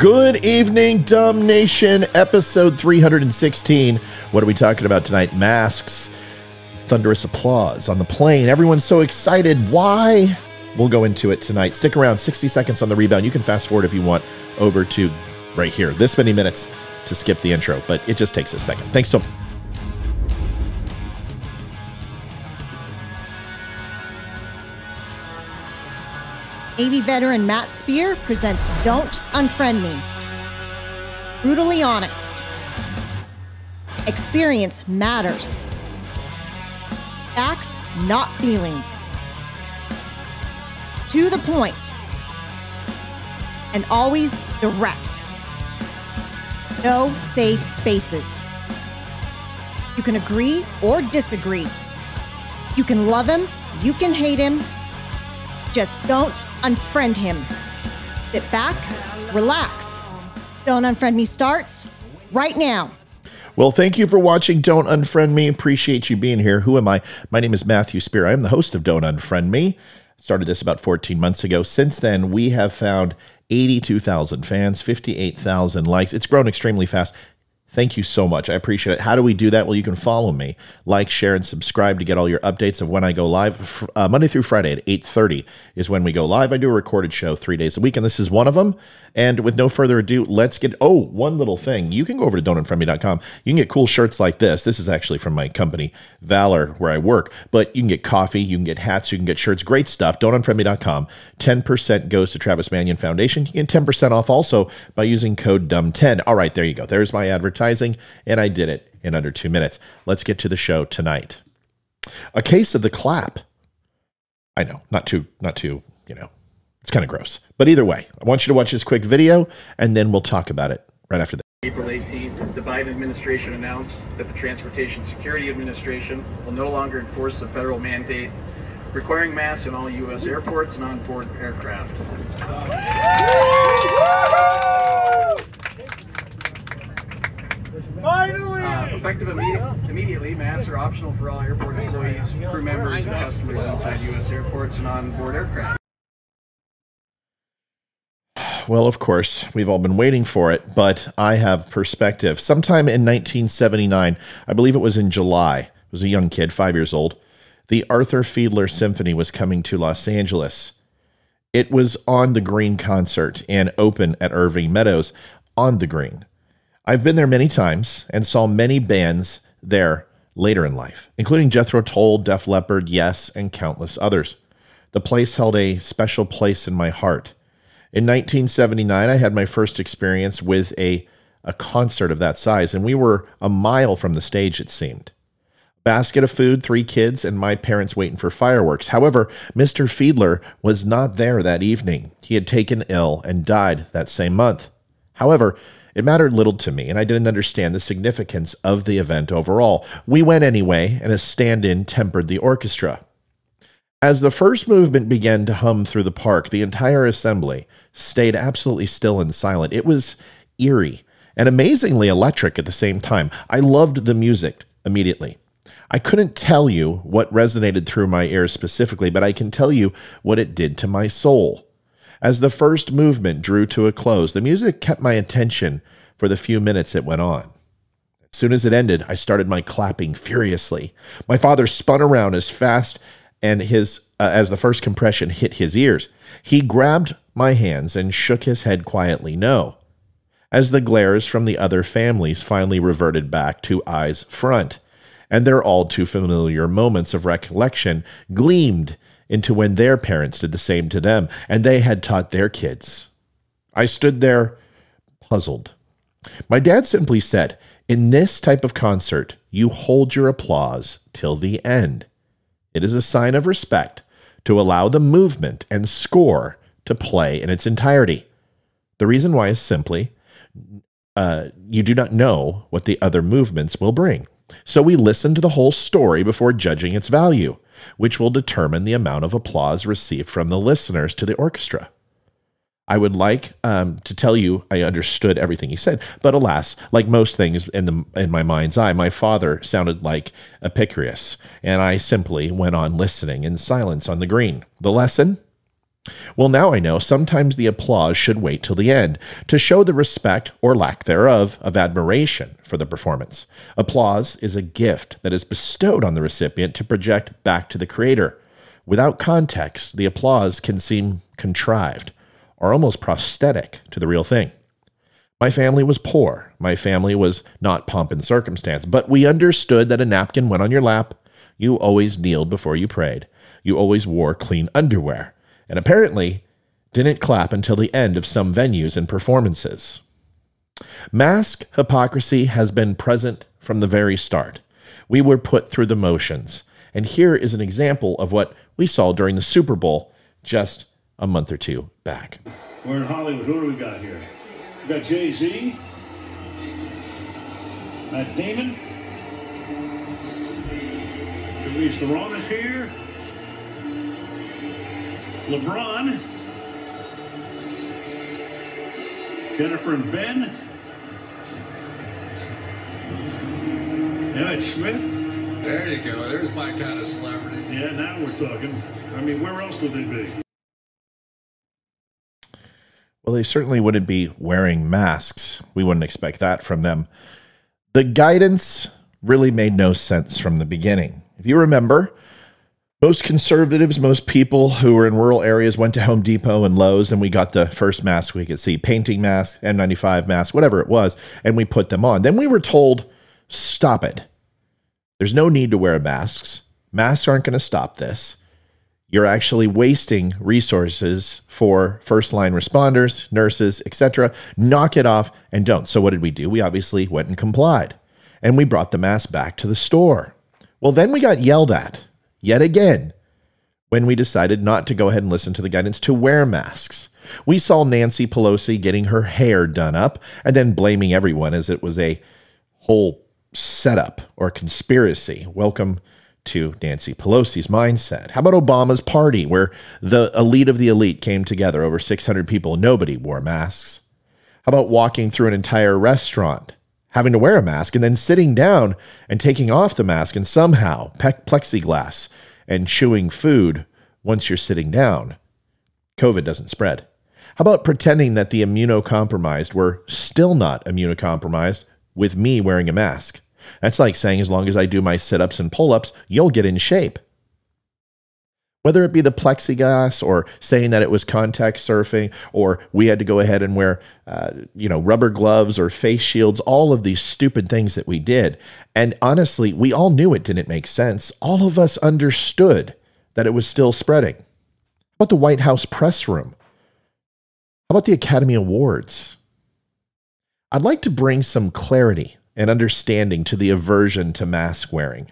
Good evening, Dumb Nation, episode 316. What are we talking about tonight? Masks, thunderous applause on the plane. Everyone's so excited. Why? We'll go into it tonight. Stick around, 60 seconds on the rebound. You can fast forward if you want over to right here, this many minutes to skip the intro, but it just takes a second. Thanks so much. Navy veteran Matt Spear presents Don't Unfriend Me. Brutally honest. Experience matters. Facts, not feelings. To the point. And always direct. No safe spaces. You can agree or disagree. You can love him, you can hate him. Just don't unfriend him. Sit back, relax. Don't Unfriend Me starts right now. Well, thank you for watching Don't Unfriend Me. Appreciate you being here. Who am I? My name is Matthew Spear. I am the host of Don't Unfriend Me. Started this about 14 months ago. Since then, we have found 82,000 fans, 58,000 likes. It's grown extremely fast. Thank you so much. I appreciate it. How do we do that? Well, you can follow me, like, share, and subscribe to get all your updates of when I go live. Uh, Monday through Friday at 8.30 is when we go live. I do a recorded show three days a week, and this is one of them. And with no further ado, let's get... Oh, one little thing. You can go over to don'tunfriendme.com. You can get cool shirts like this. This is actually from my company, Valor, where I work. But you can get coffee, you can get hats, you can get shirts. Great stuff. Don'tunfriendme.com. 10% goes to Travis Manion Foundation. You get 10% off also by using code DUMB10. All right, there you go. There's my advertising, and I did it in under two minutes. Let's get to the show tonight. A case of the clap. I know, not too, not too, you know, it's kind of gross. But either way, I want you to watch this quick video, and then we'll talk about it right after that. April 18th, the Biden administration announced that the Transportation Security Administration will no longer enforce the federal mandate requiring masks in all U.S. airports and on-board aircraft. Finally! Uh, effective immedi- immediately, masks are optional for all airport employees, crew members, and customers inside U.S. airports and on-board aircraft. Well, of course, we've all been waiting for it, but I have perspective. Sometime in 1979, I believe it was in July, I was a young kid, five years old, the Arthur Fiedler Symphony was coming to Los Angeles. It was on the Green concert and open at Irvine Meadows on the Green. I've been there many times and saw many bands there later in life, including Jethro Tull, Def Leppard, Yes, and countless others. The place held a special place in my heart. In 1979, I had my first experience with a, a concert of that size, and we were a mile from the stage, it seemed. Basket of food, three kids, and my parents waiting for fireworks. However, Mr. Fiedler was not there that evening. He had taken ill and died that same month. However, it mattered little to me, and I didn't understand the significance of the event overall. We went anyway, and a stand in tempered the orchestra. As the first movement began to hum through the park, the entire assembly stayed absolutely still and silent. It was eerie and amazingly electric at the same time. I loved the music immediately. I couldn't tell you what resonated through my ears specifically, but I can tell you what it did to my soul. As the first movement drew to a close, the music kept my attention for the few minutes it went on. As soon as it ended, I started my clapping furiously. My father spun around as fast and his uh, as the first compression hit his ears. He grabbed my hands and shook his head quietly no. As the glares from the other families finally reverted back to eyes front, and their all too familiar moments of recollection gleamed into when their parents did the same to them, and they had taught their kids. I stood there puzzled. My dad simply said, In this type of concert, you hold your applause till the end. It is a sign of respect to allow the movement and score to play in its entirety. The reason why is simply uh, you do not know what the other movements will bring. So we listen to the whole story before judging its value, which will determine the amount of applause received from the listeners to the orchestra. I would like um, to tell you I understood everything he said, but alas, like most things in the in my mind's eye, my father sounded like Epicurus, and I simply went on listening in silence on the green. The lesson: Well, now I know sometimes the applause should wait till the end to show the respect or lack thereof of admiration for the performance. Applause is a gift that is bestowed on the recipient to project back to the creator. Without context, the applause can seem contrived or almost prosthetic to the real thing. My family was poor. My family was not pomp and circumstance, but we understood that a napkin went on your lap. You always kneeled before you prayed. You always wore clean underwear and apparently didn't clap until the end of some venues and performances. Mask hypocrisy has been present from the very start. We were put through the motions. And here is an example of what we saw during the Super Bowl just a month or two back. We're in Hollywood. Who do we got here? We got Jay Z, Matt Damon, Charlize Theron is here. LeBron, Jennifer and Ben, Emmitt Smith. There you go. There's my kind of celebrity. Yeah, now we're talking. I mean, where else would they be? Well, they certainly wouldn't be wearing masks. We wouldn't expect that from them. The guidance really made no sense from the beginning. If you remember, most conservatives, most people who were in rural areas went to Home Depot and Lowe's, and we got the first mask we could see painting mask, N95 mask, whatever it was, and we put them on. Then we were told, stop it. There's no need to wear masks. Masks aren't going to stop this. You're actually wasting resources for first line responders, nurses, etc. Knock it off and don't. So, what did we do? We obviously went and complied and we brought the mask back to the store. Well, then we got yelled at yet again when we decided not to go ahead and listen to the guidance to wear masks. We saw Nancy Pelosi getting her hair done up and then blaming everyone as it was a whole setup or conspiracy. Welcome to Nancy Pelosi's mindset. How about Obama's party, where the elite of the elite came together, over 600 people, nobody wore masks? How about walking through an entire restaurant having to wear a mask and then sitting down and taking off the mask and somehow plexiglass and chewing food once you're sitting down. COVID doesn't spread. How about pretending that the immunocompromised were still not immunocompromised with me wearing a mask? That's like saying, as long as I do my sit ups and pull ups, you'll get in shape. Whether it be the plexiglass or saying that it was contact surfing or we had to go ahead and wear uh, you know rubber gloves or face shields all of these stupid things that we did. And honestly we all knew it didn't make sense. All of us understood that it was still spreading. How about the white house press room? How about the academy awards? I'd like to bring some clarity and understanding to the aversion to mask wearing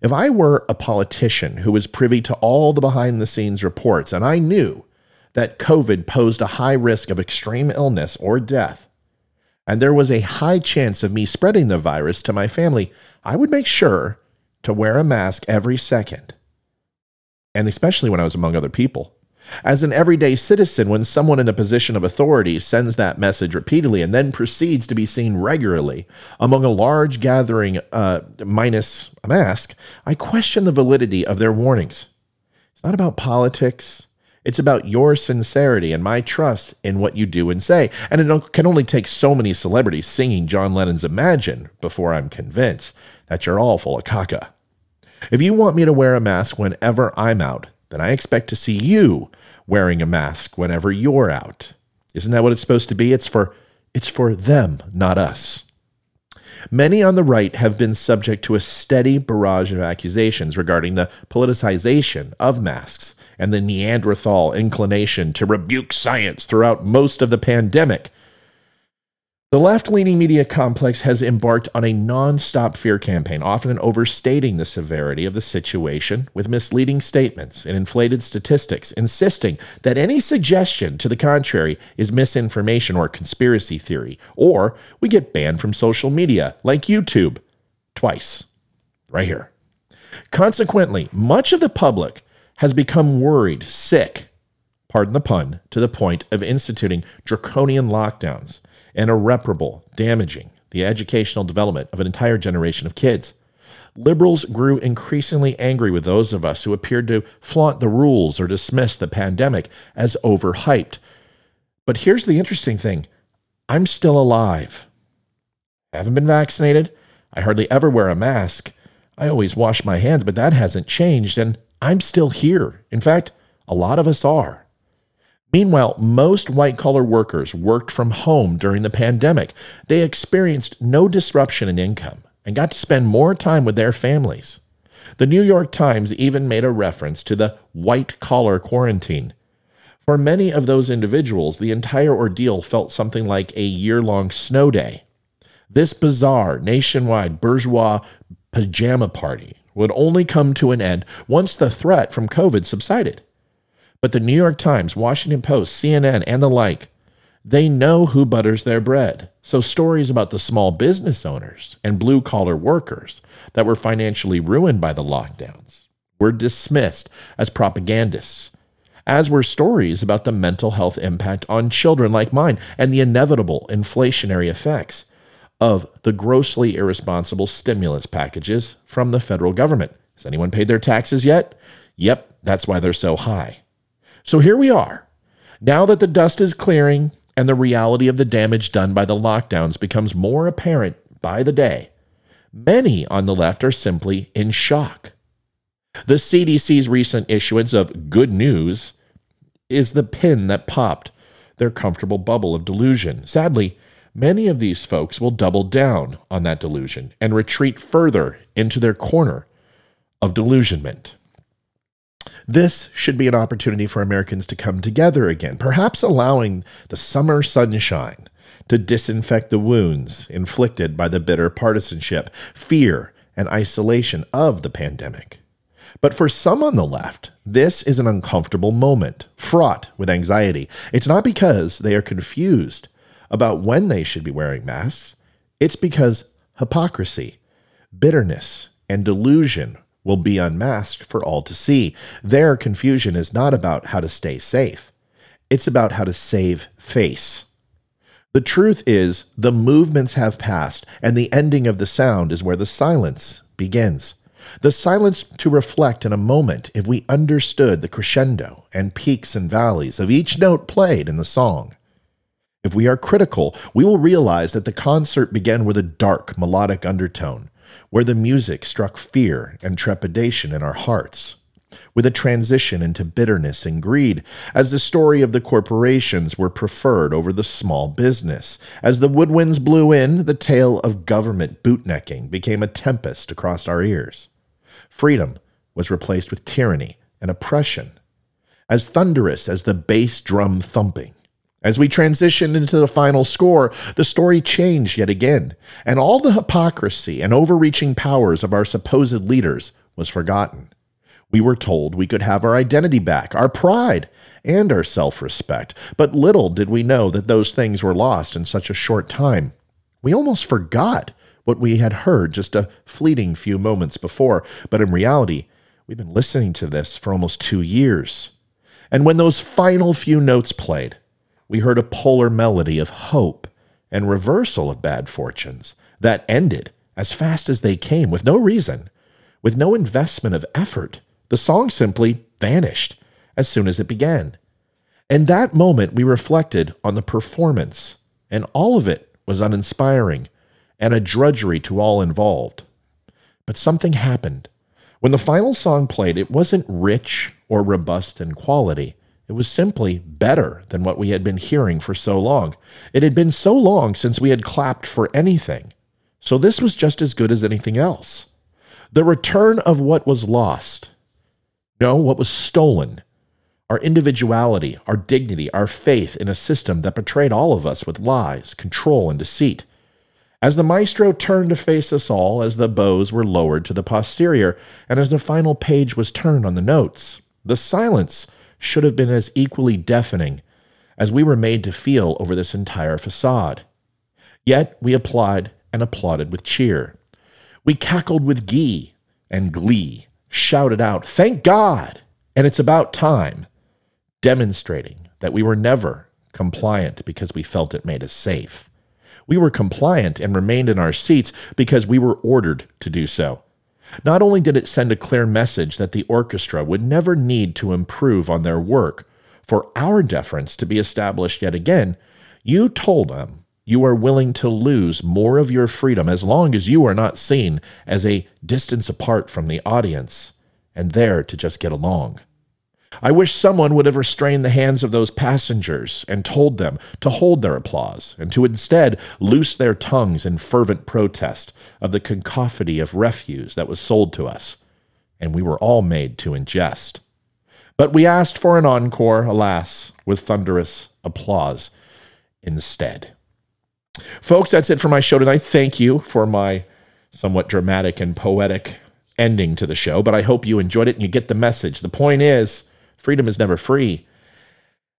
if I were a politician who was privy to all the behind the scenes reports and I knew that COVID posed a high risk of extreme illness or death, and there was a high chance of me spreading the virus to my family, I would make sure to wear a mask every second. And especially when I was among other people. As an everyday citizen, when someone in a position of authority sends that message repeatedly and then proceeds to be seen regularly among a large gathering uh, minus a mask, I question the validity of their warnings. It's not about politics. It's about your sincerity and my trust in what you do and say. And it can only take so many celebrities singing John Lennon's Imagine before I'm convinced that you're all full of caca. If you want me to wear a mask whenever I'm out, then I expect to see you wearing a mask whenever you're out. Isn't that what it's supposed to be? It's for it's for them, not us. Many on the right have been subject to a steady barrage of accusations regarding the politicization of masks and the Neanderthal inclination to rebuke science throughout most of the pandemic the left leaning media complex has embarked on a non stop fear campaign, often overstating the severity of the situation with misleading statements and inflated statistics, insisting that any suggestion to the contrary is misinformation or conspiracy theory, or we get banned from social media like YouTube twice, right here. Consequently, much of the public has become worried, sick, pardon the pun, to the point of instituting draconian lockdowns and irreparable, damaging the educational development of an entire generation of kids. liberals grew increasingly angry with those of us who appeared to flaunt the rules or dismiss the pandemic as overhyped. But here's the interesting thing I'm still alive. I haven't been vaccinated. I hardly ever wear a mask. I always wash my hands, but that hasn't changed, and I'm still here. In fact, a lot of us are. Meanwhile, most white collar workers worked from home during the pandemic. They experienced no disruption in income and got to spend more time with their families. The New York Times even made a reference to the white collar quarantine. For many of those individuals, the entire ordeal felt something like a year long snow day. This bizarre, nationwide bourgeois pajama party would only come to an end once the threat from COVID subsided. But the New York Times, Washington Post, CNN, and the like, they know who butters their bread. So stories about the small business owners and blue collar workers that were financially ruined by the lockdowns were dismissed as propagandists, as were stories about the mental health impact on children like mine and the inevitable inflationary effects of the grossly irresponsible stimulus packages from the federal government. Has anyone paid their taxes yet? Yep, that's why they're so high. So here we are. Now that the dust is clearing and the reality of the damage done by the lockdowns becomes more apparent by the day, many on the left are simply in shock. The CDC's recent issuance of good news is the pin that popped their comfortable bubble of delusion. Sadly, many of these folks will double down on that delusion and retreat further into their corner of delusionment. This should be an opportunity for Americans to come together again, perhaps allowing the summer sunshine to disinfect the wounds inflicted by the bitter partisanship, fear, and isolation of the pandemic. But for some on the left, this is an uncomfortable moment, fraught with anxiety. It's not because they are confused about when they should be wearing masks, it's because hypocrisy, bitterness, and delusion will be unmasked for all to see. Their confusion is not about how to stay safe, it's about how to save face. The truth is, the movements have passed, and the ending of the sound is where the silence begins. The silence to reflect in a moment if we understood the crescendo and peaks and valleys of each note played in the song. If we are critical, we will realize that the concert began with a dark melodic undertone, where the music struck fear and trepidation in our hearts, with a transition into bitterness and greed, as the story of the corporations were preferred over the small business. As the woodwinds blew in, the tale of government bootnecking became a tempest across our ears. Freedom was replaced with tyranny and oppression. As thunderous as the bass drum thumping, as we transitioned into the final score, the story changed yet again, and all the hypocrisy and overreaching powers of our supposed leaders was forgotten. We were told we could have our identity back, our pride, and our self respect, but little did we know that those things were lost in such a short time. We almost forgot what we had heard just a fleeting few moments before, but in reality, we've been listening to this for almost two years. And when those final few notes played, we heard a polar melody of hope and reversal of bad fortunes that ended as fast as they came with no reason, with no investment of effort. The song simply vanished as soon as it began. In that moment, we reflected on the performance, and all of it was uninspiring and a drudgery to all involved. But something happened. When the final song played, it wasn't rich or robust in quality. It was simply better than what we had been hearing for so long. It had been so long since we had clapped for anything. So this was just as good as anything else. The return of what was lost. No, what was stolen. Our individuality, our dignity, our faith in a system that betrayed all of us with lies, control, and deceit. As the maestro turned to face us all, as the bows were lowered to the posterior, and as the final page was turned on the notes, the silence should have been as equally deafening as we were made to feel over this entire facade. Yet we applied and applauded with cheer. We cackled with gee and glee, shouted out, Thank God! And it's about time, demonstrating that we were never compliant because we felt it made us safe. We were compliant and remained in our seats because we were ordered to do so. Not only did it send a clear message that the orchestra would never need to improve on their work for our deference to be established yet again, you told them you are willing to lose more of your freedom as long as you are not seen as a distance apart from the audience and there to just get along. I wish someone would have restrained the hands of those passengers and told them to hold their applause and to instead loose their tongues in fervent protest of the cacophony of refuse that was sold to us, and we were all made to ingest. But we asked for an encore, alas, with thunderous applause instead. Folks, that's it for my show tonight. Thank you for my somewhat dramatic and poetic ending to the show, but I hope you enjoyed it and you get the message. The point is, Freedom is never free.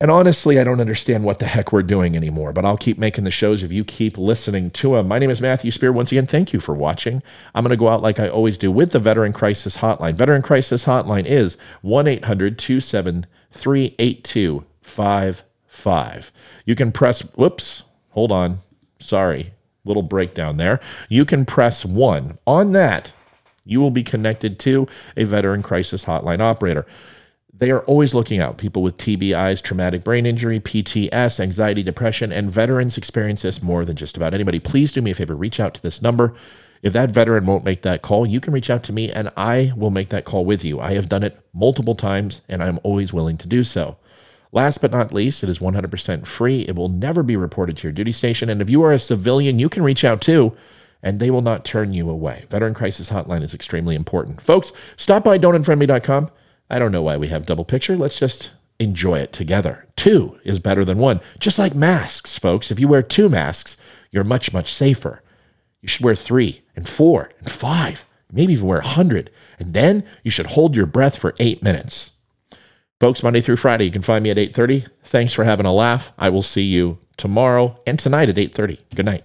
And honestly, I don't understand what the heck we're doing anymore, but I'll keep making the shows if you keep listening to them. My name is Matthew Spear. Once again, thank you for watching. I'm going to go out like I always do with the Veteran Crisis Hotline. Veteran Crisis Hotline is 1 800 273 8255. You can press, whoops, hold on. Sorry, little breakdown there. You can press 1. On that, you will be connected to a Veteran Crisis Hotline operator they are always looking out. People with TBIs, traumatic brain injury, PTS, anxiety, depression, and veterans experience this more than just about anybody. Please do me a favor, reach out to this number. If that veteran won't make that call, you can reach out to me and I will make that call with you. I have done it multiple times and I'm always willing to do so. Last but not least, it is 100% free. It will never be reported to your duty station. And if you are a civilian, you can reach out too, and they will not turn you away. Veteran Crisis Hotline is extremely important. Folks, stop by don'tunfriendme.com. I don't know why we have double picture. Let's just enjoy it together. Two is better than one. Just like masks, folks. If you wear two masks, you're much, much safer. You should wear three and four and five, maybe even wear a hundred. And then you should hold your breath for eight minutes. Folks, Monday through Friday, you can find me at 8:30. Thanks for having a laugh. I will see you tomorrow and tonight at 8:30. Good night.